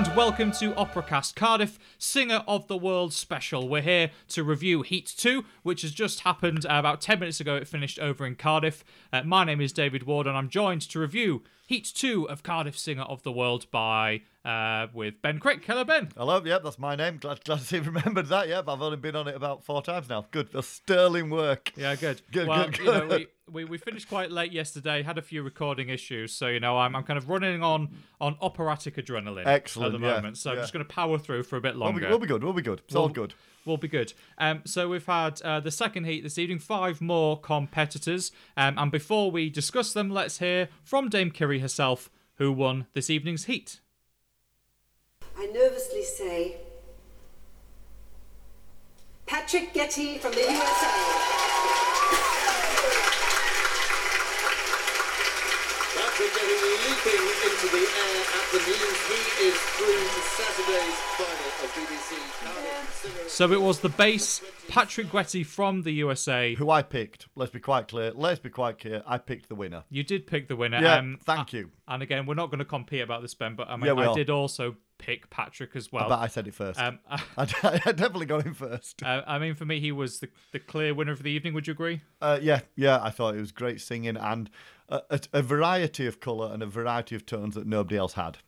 And welcome to Operacast Cardiff Singer of the World special. We're here to review Heat 2, which has just happened uh, about 10 minutes ago. It finished over in Cardiff. Uh, my name is David Ward and I'm joined to review Heat 2 of Cardiff Singer of the World by uh, with Ben Crick. Hello, Ben. Hello, yep, that's my name. Glad, glad to see you remembered that. Yep, I've only been on it about four times now. Good, that's sterling work. Yeah, good. Good, well, good, You know, good. we, we, we finished quite late yesterday, had a few recording issues, so you know I'm, I'm kind of running on on operatic adrenaline Excellent, at the yeah, moment. So I'm yeah. just going to power through for a bit We'll longer. be, we'll be good. We'll be good. It's all good. We'll- good. Will be good. Um, so we've had uh, the second heat this evening, five more competitors, um, and before we discuss them, let's hear from Dame Kiri herself, who won this evening's heat. I nervously say, Patrick Guetti from the USA. Patrick Guetti leaping into the air at the news. He is through to Saturday's final of BBC Cardiff Singer of So it was the bass Patrick Guetti from the USA. Who I picked, let's be quite clear. Let's be quite clear. I picked the winner. You did pick the winner. Yeah, um, thank you. And again, we're not going to compete about this, Ben, but I mean, Yeah, I did also pick Patrick as well. I I said it first. Um, I, I definitely got him first. uh, I mean, for me, he was the, the clear winner of the evening. Would you agree? Uh, yeah, yeah, I thought it was great singing and a, a, variety of colour and a variety of tones that nobody else had.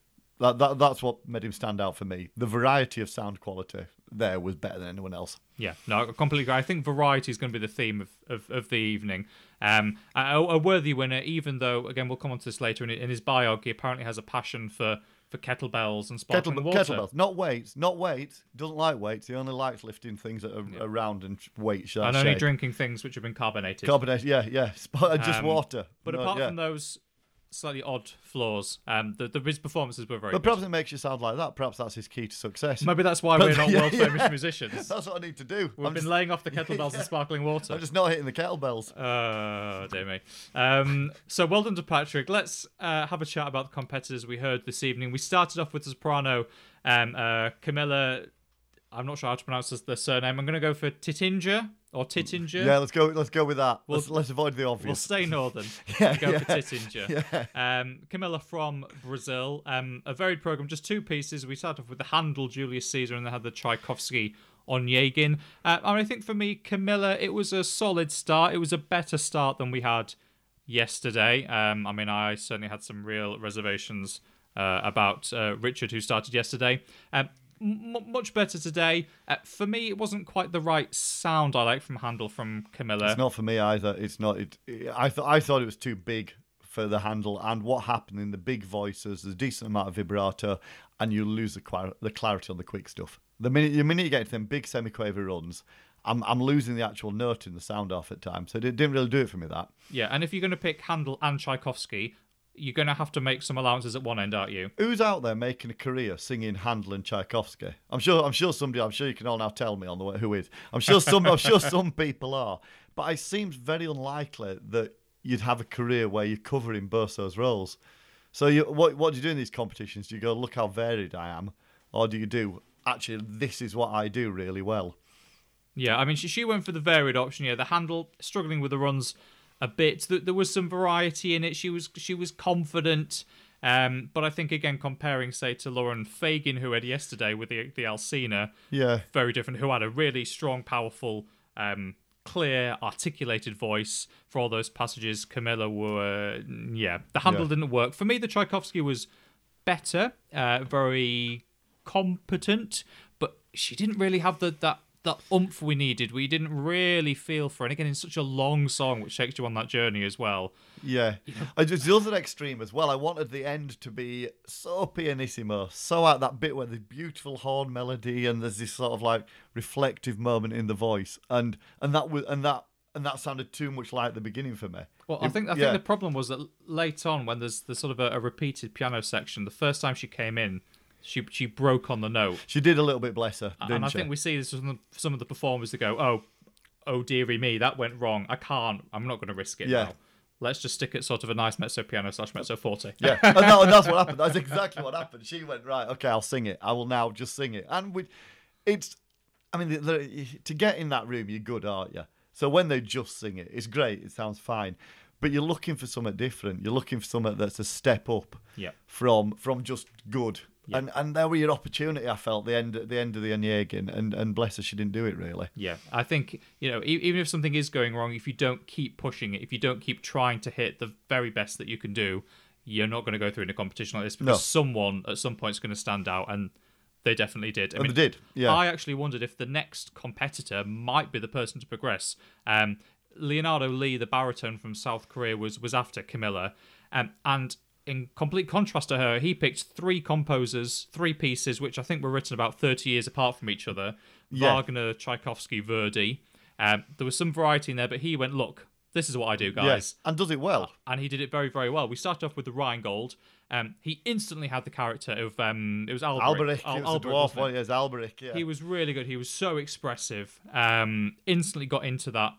That, that That's what made him stand out for me. The variety of sound quality there was better than anyone else. Yeah, no, I completely agree. I think variety is going to be the theme of, of, of the evening. Um, a, a worthy winner, even though, again, we'll come on to this later. In, in his bio, he apparently has a passion for, for kettlebells and sparkling Kettle, water. kettlebells, not weights, not weights. Doesn't like weights. He only likes lifting things that are around and weight weights. And only drinking things which have been carbonated. Carbonated, yeah, yeah. Sp- Just Um, water. But No, apart yeah. from those slightly odd flaws, um, the, the, his performances were very But good. perhaps it makes you sound like that. Perhaps that's his key to success. Maybe that's why But- we're not yeah, world famous yeah. musicians. That's what I need to do. We've I'm been just, laying off the kettlebells and sparkling water. I'm just not hitting the kettlebells. Oh, dear me. Um, so well done to Patrick. Let's uh, have a chat about the competitors we heard this evening. We started off with the soprano, um, uh, Camilla. I'm not sure how to pronounce the surname. I'm going to go for Titinger or Titinger. Yeah, let's go. Let's go with that. We'll- let's, let's avoid the obvious. We'll stay northern. Yeah, go for yeah, Titinger. Um, Camilla from Brazil. Um, a varied program, just two pieces. We started off with the Handel Julius Caesar and then had the Tchaikovsky Onegin. Uh, and I think for me, Camilla, it was a solid start. It was a better start than we had yesterday. Um, I mean, I certainly had some real reservations uh, about uh, Richard, who started yesterday. Um, m- much better today. Uh, for me, it wasn't quite the right sound I like from Handel from Camilla. It's not for me either. It's not. It, I thought I thought it was too big for the Handel, and what happened in the big voices, there's a decent amount of vibrato, and you lose the clar- the clarity on the quick stuff. The minute the minute you get to them big semiquaver runs, I'm I'm losing the actual note in the sound off at times. So it didn't really do it for me. That Yeah, and if you're going to pick Handel and Tchaikovsky, you're going to have to make some allowances at one end, aren't you? who's out there making a career singing Handel and Tchaikovsky? I'm sure I'm sure somebody. I'm sure you can all now tell me on the way who is. I'm sure some. I'm sure some people are, but it seems very unlikely that you'd have a career where you're covering both those roles. So you, what what do you do in these competitions? Do you go look how varied I am, or do you do actually this is what I do really well? Yeah, I mean, she, she went for the varied option. Yeah, the Handel struggling with the runs a bit. There, there was some variety in it. She was she was confident. Um, but I think again, comparing say to Lauren Fagan, who had yesterday with the the Alcina, Yeah, very different. Who had a really strong, powerful, um, clear, articulated voice for all those passages. Camilla were, yeah, the Handel Yeah. didn't work for me. The Tchaikovsky was better, uh, very competent, but she didn't really have the that that oomph we needed. We didn't really feel for, it. and again, in such a long song, which takes you on that journey as well. Yeah, I just the other extreme as well. I wanted the end to be so pianissimo, so out that bit where the beautiful horn melody and there's this sort of like reflective moment in the voice, and and that was and that and that sounded too much like the beginning for me. Well, I think I yeah. think the problem was that late on, when there's the sort of a, a repeated piano section, the first time she came in, she she broke on the note, she did a little bit, bless her, and I she? think we see this from some of the performers that go, "Oh, oh dearie me, that went wrong. I can't. I'm not going to risk it Yeah. now. Let's just stick it sort of a nice mezzo piano slash mezzo forte." Yeah, and, that, and that's what happened. That's exactly what happened. She went right. Okay, I'll sing it. I will now just sing it. And we, it's, I mean, the, the, to get in that room, you're good, aren't you? So when they just sing it, it's great. It sounds fine. but you're looking for something different. You're looking for something that's a step up Yeah. from from just good. Yeah. And and there were your opportunity. I felt the end at the end of the Onegin, and and bless her, she didn't do it really. Yeah, I think you know, even if something is going wrong, if you don't keep pushing it, if you don't keep trying to hit the very best that you can do, you're not going to go through in a competition like this because No. someone at some point is going to stand out, and they definitely did. I And mean, they did, yeah. I actually wondered if the next competitor might be the person to progress. Um, Leonardo Lee, the baritone from South Korea, was was after Camilla, um, and in complete contrast to her, he picked three composers, three pieces, which I think were written about 30 years apart from each other Yeah. Wagner, Tchaikovsky, Verdi. Um, there was some variety in there, but he went, Look, this is what I do, guys. Yes, and does it well. And he did it very, very well. We started off with the Rheingold. Um, he instantly had the character of um, it was Alberich. Alberich, Al- it was Alberich, dwarf one. Yes, Alberich. Yeah. He was really good. He was so expressive. Um, instantly got into that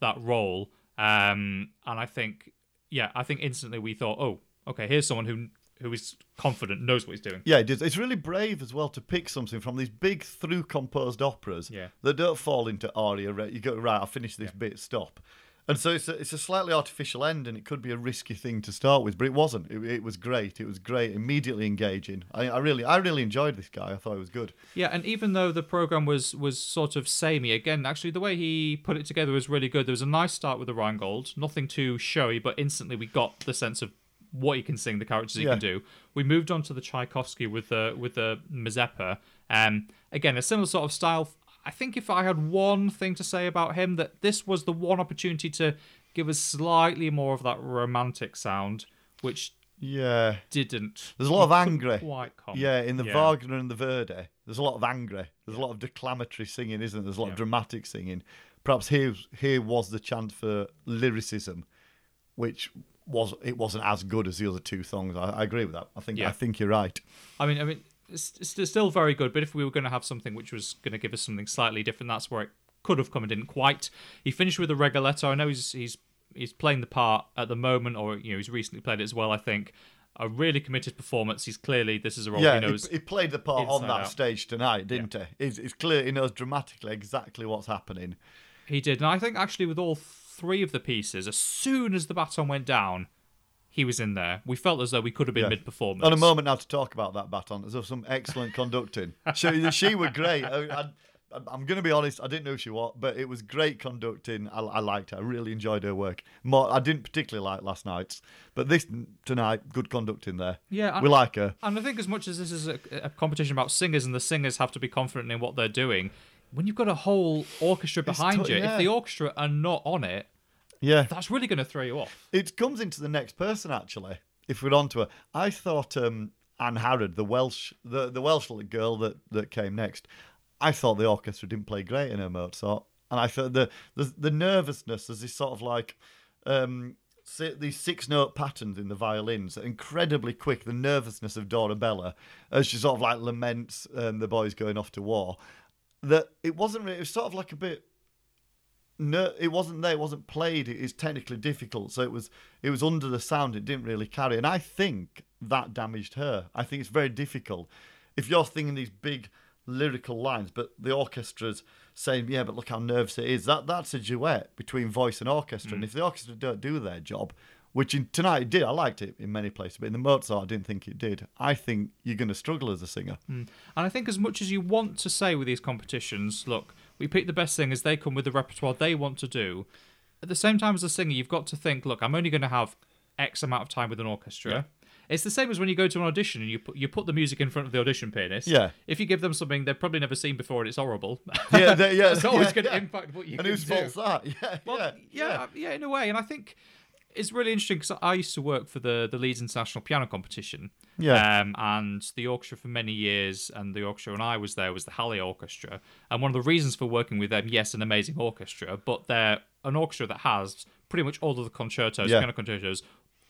that role. Um, and I think, yeah, I think instantly we thought, oh, okay, here's someone who who is confident, knows what he's doing. Yeah, it is. It's really brave as well to pick something from these big through composed operas Yeah. that don't fall into aria. You go right. I'll finish this bit. Stop. And so it's a, it's a slightly artificial end, and it could be a risky thing to start with, but it wasn't. It, it was great. It was great. Immediately engaging. I, I really, I really enjoyed this guy. I thought it was good. Yeah, and even though the program was was sort of samey, again, actually the way he put it together was really good. There was a nice start with the Rheingold, nothing too showy, but instantly we got the sense of what he can sing, the characters he Yeah. can do. We moved on to the Tchaikovsky with the with the Mazeppa. Um, again, a similar sort of style. I think if I had one thing to say about him, that this was the one opportunity to give us slightly more of that romantic sound, which Yeah. didn't. There's a lot of angry. Quite come. Yeah, in the Yeah. Wagner and the Verdi, there's a lot of angry. There's a lot of declamatory singing, isn't there? There's a lot of dramatic singing. Perhaps here, here was the chance for lyricism, which was it wasn't as good as the other two songs. I, I agree with that. I think Yeah. I think you're right. I mean, I mean, it's, it's still very good. But if we were going to have something which was going to give us something slightly different, that's where it could have come and didn't quite. He finished with a Rigoletto. I know he's he's he's playing the part at the moment, or you know, he's recently played it as well. I think a really committed performance. He's clearly this is a role Yeah, he he, knows. he played the part on that out. stage tonight, didn't he? It's, it's clear he knows dramatically exactly what's happening. He did, and I think actually with all three of the pieces, as soon as the baton went down, he was in there. We felt as though we could have been Yeah. mid performance. On a moment now to talk about that baton. There's some excellent conducting. She, she were great. I, I, I'm going to be honest. I didn't know she was, but it was great conducting. I, I liked her. I really enjoyed her work. More, I didn't particularly like last night's, but this tonight, good conducting there. Yeah, I- we like her. And I think as much as this is a, a competition about singers and the singers have to be confident in what they're doing, when you've got a whole orchestra behind tou- you, yeah. if the orchestra are not on it, Yeah, that's really going to throw you off. it comes into the next person actually. If we're on to her, I thought um, Angharad, the Welsh, the the Welsh little girl that that came next, I thought the orchestra didn't play great in her Mozart, and I thought the the, the nervousness as this sort of like. Um, these six note patterns in the violins are incredibly quick. The nervousness of Dorabella as she sort of like laments um, the boys going off to war. That it wasn't really, it was sort of like a bit no, it wasn't there. It wasn't played. It is technically difficult, so it was it was under the sound. It didn't really carry, and I think that damaged her. I think it's very difficult if you're singing these big lyrical lines, but the orchestra's saying, "Yeah, but look how nervous it is." That that's a duet between voice and orchestra, and mm. if the orchestra don't do their job, which in tonight it did, I liked it in many places, but in the Mozart, I didn't think it did. I think you're going to struggle as a singer. Hmm. And I think as much as you want to say with these competitions, look, we pick the best singers, they come with the repertoire they want to do. At the same time as a singer, you've got to think, look, I'm only going to have X amount of time with an orchestra. It's the same as when you go to an audition and you put you put the music in front of the audition pianist. Yeah. If you give them something they've probably never seen before and it's horrible, Yeah, they- yeah, it's always yeah, going to yeah. impact what you do. And whose fault's that? Yeah, Well, yeah, yeah, yeah, in a way. And I think it's really interesting because I used to work for the, the Leeds International Piano Competition. Yeah. Um, and the orchestra for many years, and the orchestra when I was there was the Hallé Orchestra. And one of the reasons for working with them, yes, an amazing orchestra, but they're an orchestra that has pretty much all of the concertos, Yeah. piano concertos,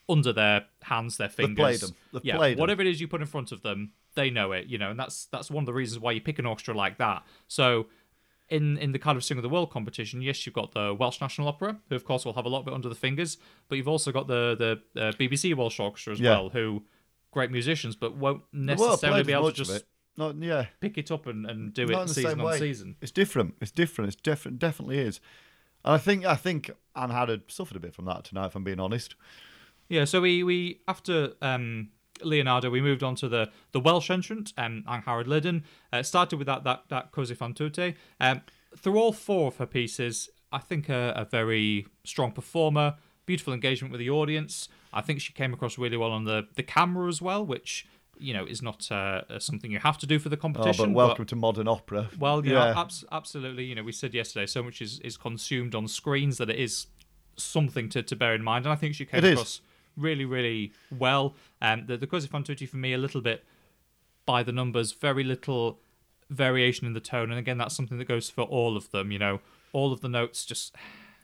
under their hands, their fingers. played 'em. They've yeah, played whatever it is you put in front of them, they know it, you know, and that's that's one of the reasons why you pick an orchestra like that. So in in the kind of Sing of the World competition, yes, you've got the Welsh National Opera, who of course will have a lot of it under the fingers, but you've also got the the uh, BBC Welsh Orchestra as Yeah. well, who great musicians, but won't necessarily be able to just it. No, yeah, pick it up and, and do Not it the season same on way. season. It's different. It's different. It's definitely definitely is. And I think I think Anne had suffered a bit from that tonight, if I'm being honest. Yeah, so we, we after um, Leonardo, we moved on to the, the Welsh entrant, um, Angharad Lyddon. Uh, started with that that that Così fan tutte. Um, through all four of her pieces, I think a, a very strong performer, beautiful engagement with the audience. I think she came across really well on the, the camera as well, which you know is not uh, something you have to do for the competition. Oh, but welcome to modern opera. Well, yeah, abs- absolutely. You know, we said yesterday, so much is, is consumed on screens that it is something to, to bear in mind. And I think she came It is. Really, really well. Um, the, the Così fan tutte for me, a little bit by the numbers, very little variation in the tone. And again, that's something that goes for all of them. You know, all of the notes just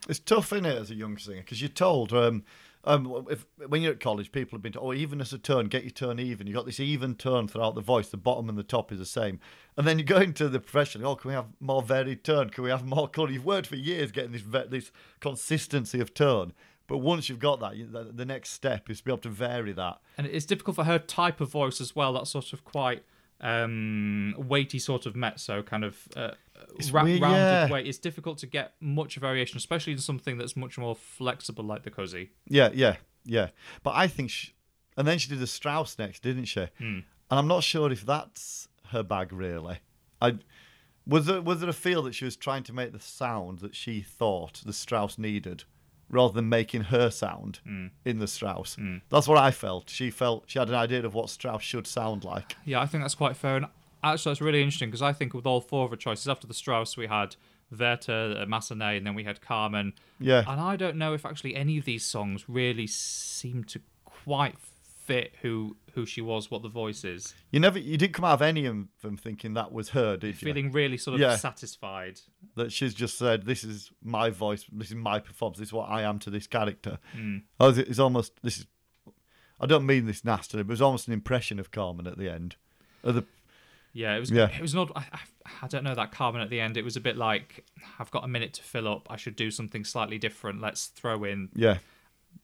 It's tough, is it, as a young singer? Because you're told, um, um, if when you're at college, people have been told, oh, even as a turn, get your turn even. You got this even turn throughout the voice. The bottom and the top is the same. And then you go into the profession. Oh, can we have more varied turn? Can we have more colour? You've worked for years getting this this consistency of tone. But once you've got that, you, the, the next step is to be able to vary that. and it's difficult for her type of voice as well. That sort of quite um, weighty sort of mezzo kind of uh, ra- weird, rounded yeah. way. It's difficult to get much variation, especially in something that's much more flexible like the Così. Yeah, yeah, yeah. But I think, she, and then she did the Strauss next, didn't she? Hmm. And I'm not sure if that's her bag really. I was there was there a feel that she was trying to make the sound that she thought the Strauss needed, rather than making her sound Hmm. in the Strauss. That's what I felt. She felt she had an idea of what Strauss should sound like. Yeah, I think that's quite fair. And actually, that's really interesting because I think with all four of her choices, after the Strauss, we had Werther, uh, Massenet, and then we had Carmen. Yeah. And I don't know if actually any of these songs really seem to quite fit who who she was, what the voice is. You never, you didn't come out of any of them thinking that was her, did you? Feeling really sort of Yeah. satisfied. that she's just said, "This is my voice. This is my performance. This is what I am to this character." Oh, it's- almost this is. I don't mean this nastily, but it was almost an impression of Carmen at the end. Of the, Yeah, it was. Yeah. It was not. I, I, I don't know that Carmen at the end. It was a bit like I've got a minute to fill up. I should do something slightly different. Let's throw in yeah,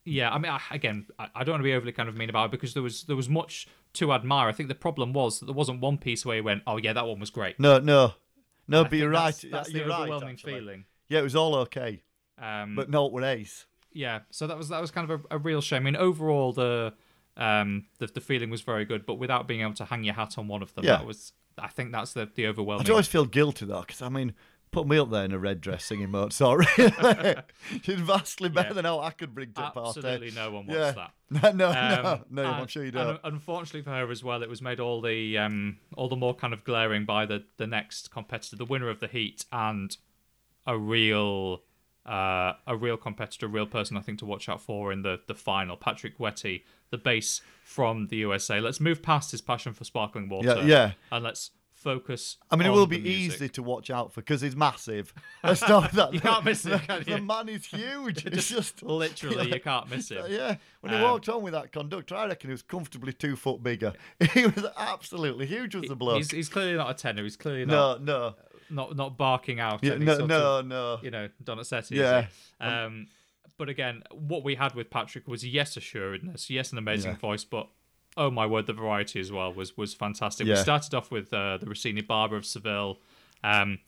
Yeah, I mean, I, again, I, I don't want to be overly kind of mean about it because there was there was much to admire. I think the problem was that there wasn't one piece where you went, "Oh yeah, that one was great." no, no, no. I but you're that's- right. That's you're the right, overwhelming actually. feeling. Yeah, it was all okay, Um, but not with ace. yeah, so that was that was kind of a, a real shame. I mean, overall, the um the, the feeling was very good, but without being able to hang your hat on one of them, Yeah. that was. I think that's the the overwhelming. I always feel guilty though, because I mean, put me up there in a red dress singing Mozart. She's vastly better Yeah. than how I could bring to a party. Absolutely, no one wants Yeah. that. No, no, no, Um, no. I'm sure you don't. unfortunately for her as well, it was made all the um, all the more kind of glaring by the the next competitor, the winner of the heat, and a real uh, a real competitor, a real person I think to watch out for in the the final. Patrick Guetti, the bass from the USA. Let's move past his passion for sparkling water. Yeah, yeah. and let's focus. I mean, it will be music. easy to watch out for because he's massive. Let's start that. You can't miss him, The, can the man is huge. It's just Literally, you can't miss him. Yeah, when he Um, walked on with that conductor, I reckon he was comfortably two foot bigger. He was absolutely huge, was the bloke. He's, he's clearly not a tenor. He's clearly not no, no, not not barking out. yeah, no, no, of- no. you know, Donizetti. Yeah. He? Um, but again, what we had with Patrick was yes, assuredness, yes, an amazing Yeah. voice, but oh my word, the variety as well was was fantastic. We started off with uh, the Rossini Barber of Seville. Um,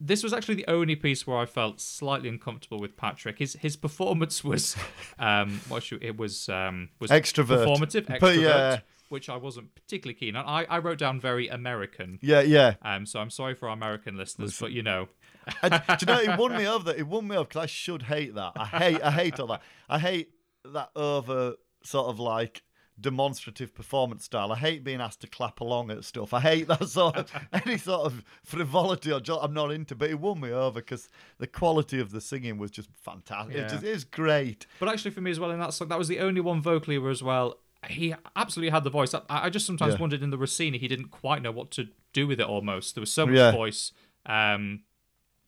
this was actually the only piece where I felt slightly uncomfortable with Patrick. His his performance was, um, what should, it was um, was Extrovert. performative, extrovert, But yeah. which I wasn't particularly keen on. I, I wrote down very American. Yeah, yeah. Um, so I'm sorry for our American listeners, but you know, And, do you know, it won me over. That it won me over because I should hate that. I hate, I hate all that. I hate that over sort of like demonstrative performance style. I hate being asked to clap along at stuff. I hate that sort of any sort of frivolity or jo- I'm not into. But it won me over because the quality of the singing was just fantastic. It Yeah. just is great. But actually, for me as well, in that song, that was the only one vocally where as well. He absolutely had the voice. I, I just sometimes Yeah. wondered in the Rossini, he didn't quite know what to do with it. Almost there was so much Yeah. voice um,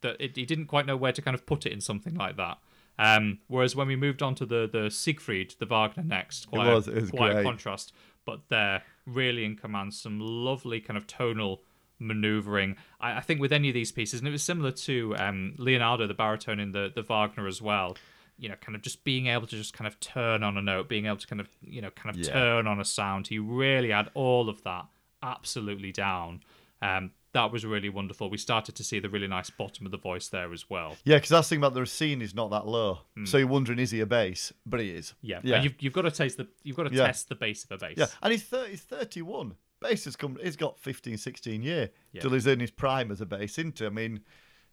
that it, he didn't quite know where to kind of put it in something like that. Um, whereas when we moved on to the the Siegfried, the Wagner next, quite, was- it was quite a contrast. But there, really in command, some lovely kind of tonal maneuvering. I, I think with any of these pieces, and it was similar to um, Leonardo, the baritone in the the Wagner as well. You know, kind of just being able to just kind of turn on a note, being able to kind of you know kind of Yeah. turn on a sound. He really had all of that absolutely down. Um, that was really wonderful. We started to see the really nice bottom of the voice there as well. Yeah, because that's the thing about the Rossini is not that low. So you're wondering, is he a bass? But he is. Yeah, Yeah. And you've, you've got to taste the you've got to Yeah. test the base of a bass. Yeah, and he's, 30, he's 31. Bass has come. He's got 15, 16 year Yeah. till he's in his prime as a bass. Into, I mean,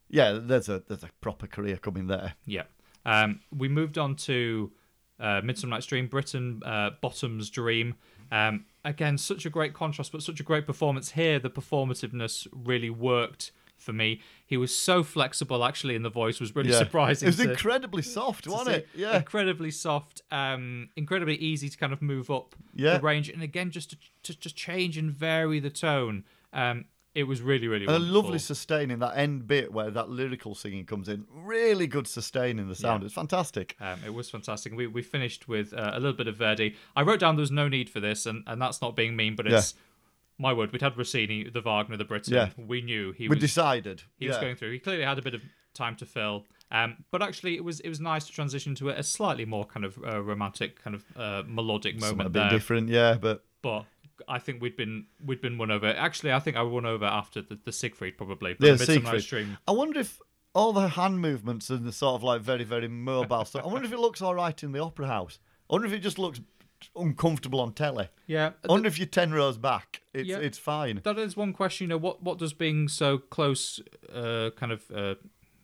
yeah, there's a there's a proper career coming there. Yeah. Um, we moved on to uh, Midsummer Night's Dream, Britten, uh, Bottom's Dream. Um, again, such a great contrast, but such a great performance here. The performativeness really worked for me. He was so flexible, actually, and the voice was really Yeah, surprising. It was to- incredibly soft, wasn't it? Yeah, incredibly soft, um, incredibly easy to kind of move up Yeah. the range, and again, just to, to just change and vary the tone. Um, it was really, really a lovely sustain in that end bit where that lyrical singing comes in. Really good sustain in the sound. Yeah. It's fantastic. Um, it was fantastic. We we finished with uh, a little bit of Verdi. I wrote down there was no need for this, and, and that's not being mean, but it's my word. We'd had Rossini, the Wagner, the Britten. Yeah. We knew he We was decided. he was going through. He clearly had a bit of time to fill. Um, but actually, it was it was nice to transition to a, a slightly more kind of uh, romantic, kind of uh, melodic Something a moment bit there. different, yeah, but But I think we'd been we'd been won over. Actually, I think I won over after the, the Siegfried probably. But yeah, the Midsummer Night's Siegfried. Dream. I wonder if all the hand movements and the sort of like very, very mobile stuff. I wonder if it looks all right in the opera house. I wonder if it just looks uncomfortable on telly. Yeah, I wonder if you're ten rows back. It's Yeah. it's fine. that is one question. You know, what what does being so close uh, kind of uh,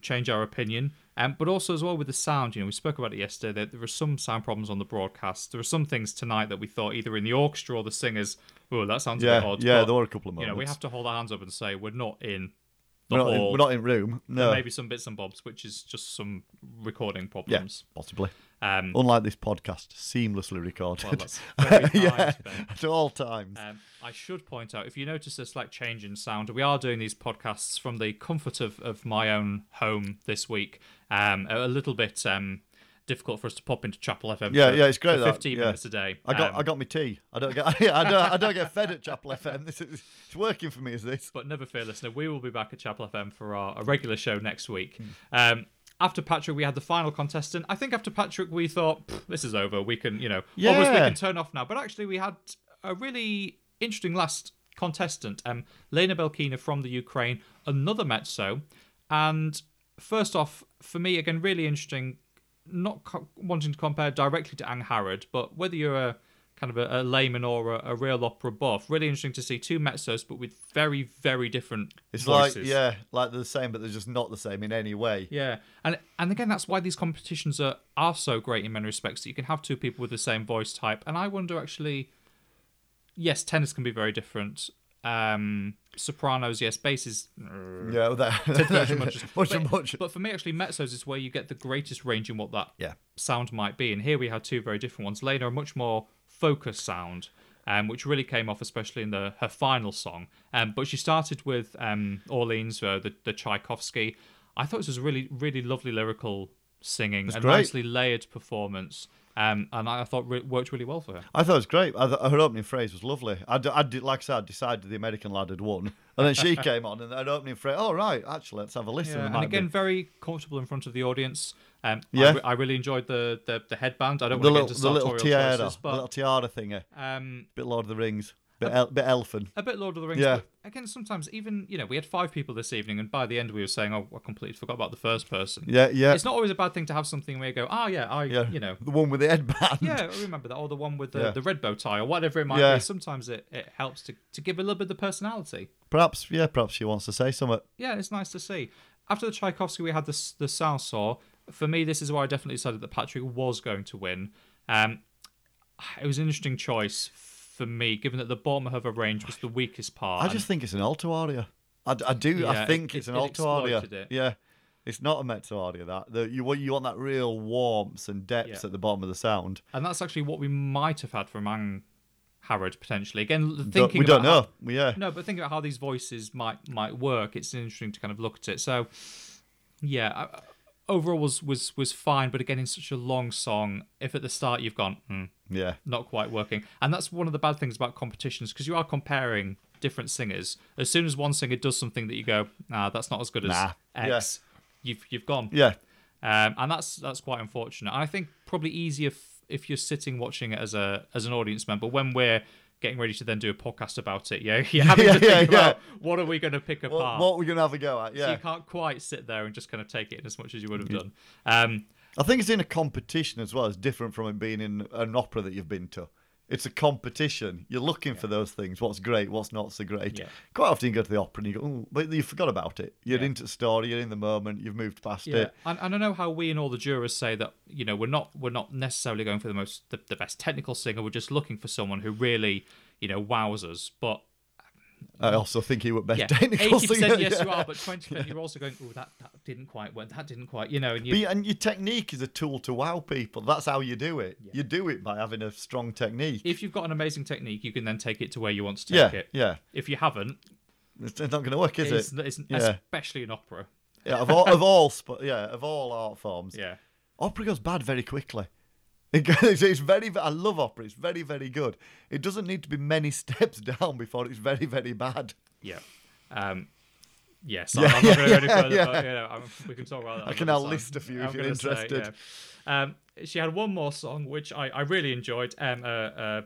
change our opinion? Um, but also as well with the sound. You know, we spoke about it yesterday. That there were some sound problems on the broadcast. There were some things tonight that we thought either in the orchestra or the singers. Oh, that sounds a Yeah, bit odd. yeah, but, there were a couple of moments. You know, we have to hold our hands up and say we're not in the We're not, in, hall. we're not in room. No. Maybe some bits and bobs, which is just some recording Yeah, problems. possibly. Um, Unlike this podcast, seamlessly recorded. well, yeah, at all times. Um, I should point out, if you notice a slight change in sound, we are doing these podcasts from the comfort of, of my own home this week. Um, a, a little bit um, difficult for us to pop into Chapel FM. Yeah, for, yeah, it's great For that, 15 yeah. minutes a day. I got Um, I got my tea. I don't get I don't I don't get fed at Chapel FM. This is it's working for me. Is this? But never fear, listener. We will be back at Chapel FM for our a regular show next week. Hmm. Um, after Patrick, we had the final contestant. I think after Patrick, we thought this is over. We can, you know, almost we can turn off now. But actually, we had a really interesting last contestant, um, Lena Belkina from the Ukraine, another mezzo. And first off, for me, again, really interesting. Not co- wanting to compare directly to Angharad, but whether you're a kind of a, a layman or a, a real opera buff, really interesting to see two mezzos, but with very, very different It's voices. like yeah, like they're the same, but they're just not the same in any way. Yeah, and and again, that's why these competitions are are so great in many respects. That you can have two people with the same voice type, and I wonder actually. Yes, tenors can be very different. Um, sopranos, yes, basses. Yeah, well, that, much and much. much but, much. But for me, actually, mezzos is where you get the greatest range in what that Yeah. sound might be. And here we had two very different ones. Lena, a much more focused sound, um, which really came off, especially in the her final song. Um, but she started with um, Orleans, uh, the, the Tchaikovsky. I thought this was really, really lovely lyrical singing, a great. nicely layered performance. Um, and I thought it worked really well for her. I thought it was great. I th- her opening phrase was lovely. I, d- I did, like I said, I decided the American lad had won, and then she came on, and her opening phrase. Oh right, actually, let's have a listen. Yeah, and again, be- very comfortable in front of the audience. Um, Yeah. I, re- I really enjoyed the, the, the headband. I don't the want little, to get into little sartorial tiara, choices, the little tiara thingy, um, bit Lord of the Rings, bit, el- bit elfin. a bit Lord of the Rings. Yeah. Again, sometimes even you know we had five people this evening, and by the end we were saying, "Oh, I completely forgot about the first person." Yeah, yeah, It's not always a bad thing to have something where you go, "Oh yeah, I yeah. you know." the one with the headband. Yeah, I remember that, or the one with the, Yeah. the red bow tie, or whatever it might Yeah. be. Sometimes it, it helps to, to give a little bit of the personality. Perhaps, yeah, perhaps she wants to say something. Yeah, it's nice to see. After the Tchaikovsky, we had the the Saint-Saëns. For me, this is where I definitely decided that Patrick was going to win. Um, it was an interesting choice for me, given that the bottom of her range was the weakest part. I just think it's an alto aria. I, I do. Yeah, I think it- it's an it alto aria. it. Yeah, it's not a mezzo aria. That the, you want you want that real warmth and depth Yeah. at the bottom of the sound. and that's actually what we might have had from Ang Harrod potentially. Again, thinking we don't how- know. We- yeah, no, but thinking about how these voices might might work, it's interesting to kind of look at it. So, yeah, I- overall was was was fine. But again, in such a long song, if at the start you've gone, hmm, yeah, not quite working, and that's one of the bad things about competitions because you are comparing different singers. As soon as one singer does something that you go, ah, that's not as good as Nah. X, you've you've gone. yeah. Um, and that's that's quite unfortunate. And I think probably easier f- if you're sitting watching it as a as an audience member when we're getting ready to then do a podcast about it. Yeah, you're having Yeah, to think yeah, yeah. what are we going to pick apart. what are we're gonna have a go at? So Yeah. you can't quite sit there and just kind of take it in as much as you would have done. Um, I think it's in a competition as well. It's different from it being in an opera that you've been to. It's a competition. You're looking for those things. What's great, what's not so great. Yeah. Quite often you go to the opera and you go, oh, but you forgot about it. You're Yeah. into the story. You're in the moment. You've moved past yeah, it. and, and I know how we and all the jurors say that you know we're not we're not necessarily going for the most the, the best technical singer. We're just looking for someone who really you know wows us. But I also think you were best yeah, technical eighty singer. percent yes yeah. you are, but twenty percent you're also going. Oh, that that didn't quite work. That didn't quite. You know, and you But and your technique is a tool to wow people. That's how you do it. You do it by having a strong technique. if you've got an amazing technique, you can then take it to where you want to yeah, take it. yeah. If you haven't, It's it's not going to work, is it's, it? it's, Yeah. especially in opera. Yeah, of all, of all, yeah, of all art forms. Yeah. Opera goes bad very quickly. It's very. I love opera. It's very, very good. It doesn't need to be many steps down before it's very, very bad. Yeah. Um, yes, Yeah, I'm not going to go any yeah, further, yeah. but you know, I'm, we can talk about that. I can now list a few I'm you're gonna say, interested. yeah. Um, she had one more song which I, I really enjoyed. Um, uh, uh,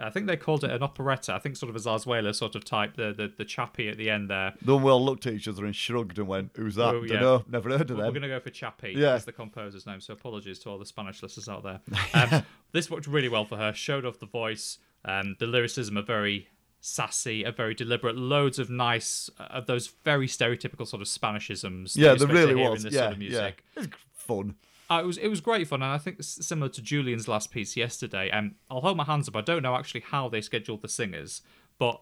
I think they called it an operetta. I think sort of a Zarzuela sort of type. The the the chappie at the end there. Then we all looked at each other and shrugged and went, "Who's that? Oh, yeah. Dunno. Never heard of it. We're going to go for Chappie Yeah. as the composer's name, so apologies to all the Spanish listeners out there. Um, this worked really well for her, showed off the voice, um, the lyricism are very sassy, are very deliberate, loads of nice, uh, of those very stereotypical sort of Spanishisms. Yeah, there really was. In this Yeah, sort of yeah. music. It's fun. Uh, it was it was great fun, and I think similar to Julian's last piece yesterday. Um, I'll hold my hands up. I don't know actually how they scheduled the singers, but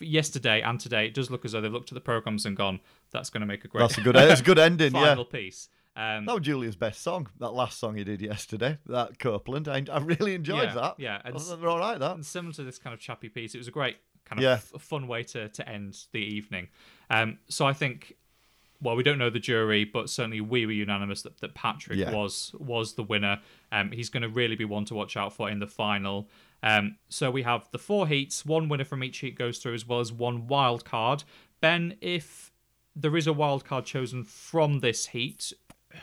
yesterday and today it does look as though they've looked at the programs and gone, "That's going to make a great." That's a good. It's a good ending. yeah. final piece. Um, That was Julia's best song. That last song he did yesterday. That Copland. I, I really enjoyed Yeah, that. yeah, and were all right. That. and similar to this kind of chappy piece, it was a great kind of Yeah. f- fun way to, to end the evening. Um, so I think, well, we don't know the jury, but certainly we were unanimous that, that Patrick Yeah. was was the winner. Um, he's going to really be one to watch out for in the final. Um, so we have the four heats, one winner from each heat goes through, as well as one wild card. Ben, if there is a wild card chosen from this heat,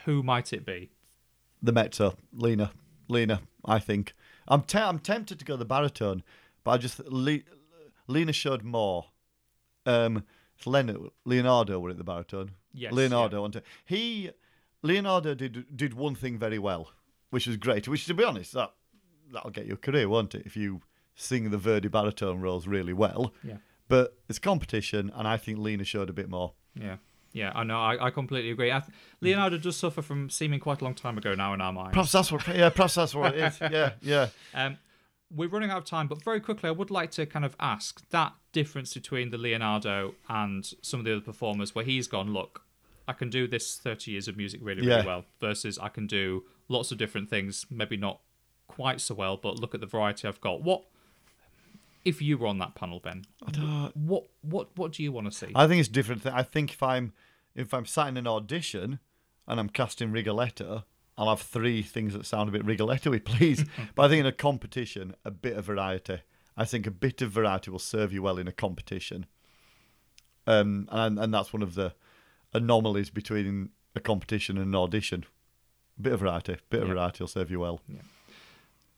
who might it be? the mezzo, Lena, Lena. I think I'm te- I'm tempted to go the baritone, but I just Le- Lena showed more. Um, it's Leonardo were at the baritone. Yes, Leonardo. wasn't? He Leonardo did did one thing very well, which was great. Which, to be honest, that that'll get you a career, won't it? If you sing the Verdi baritone roles really well. Yeah. But it's competition, and I think Lena showed a bit more. Yeah. Yeah, I know. I, I completely agree. I th- Leonardo does suffer from seeming quite a long time ago now in our minds. Perhaps that's what. Yeah, perhaps that's what it is. Yeah, yeah. Um, we're running out of time, but very quickly, I would like to kind of ask that difference between the Leonardo and some of the other performers, where he's gone, look, I can do this 30 years of music really, really Yeah. well, versus I can do lots of different things, maybe not quite so well, but look at the variety I've got. What, if you were on that panel, Ben? What, what, what do you want to see? I think it's different. I think if I'm if I'm sat in an audition and I'm casting Rigoletto, I'll have three things that sound a bit Rigoletto-y, please. but I think in a competition, a bit of variety. I think a bit of variety will serve you well in a competition. Um, and and that's one of the anomalies between a competition and an audition. A Bit of variety, bit of Yeah. variety will serve you well.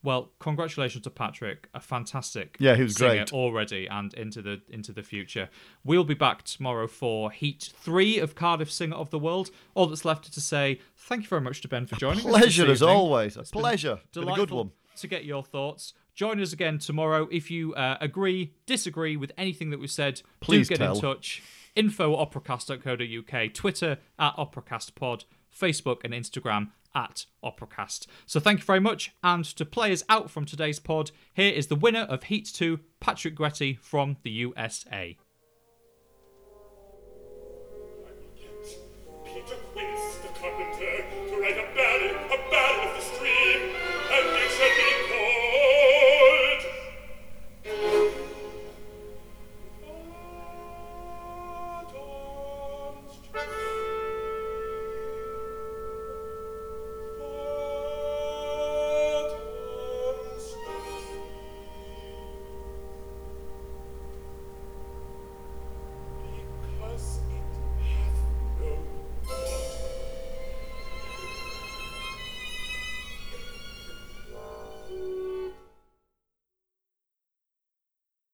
Well, congratulations to Patrick, a fantastic Yeah, he was singer great. already and into the into the future. We'll be back tomorrow for Heat Three of Cardiff Singer of the World. All that's left to say, thank you very much to Ben for joining us. Pleasure as always. A It's been pleasure. Been a good one. to get your thoughts. Join us again tomorrow. If you uh, agree, disagree with anything that we said, Please get tell. in touch. Info at operacast.co.uk, Twitter at operacastpod, Facebook and Instagram at operacast. So thank you very much. And to play us out from today's pod, here is the winner of Heat 2, Patrick Guetti from the USA.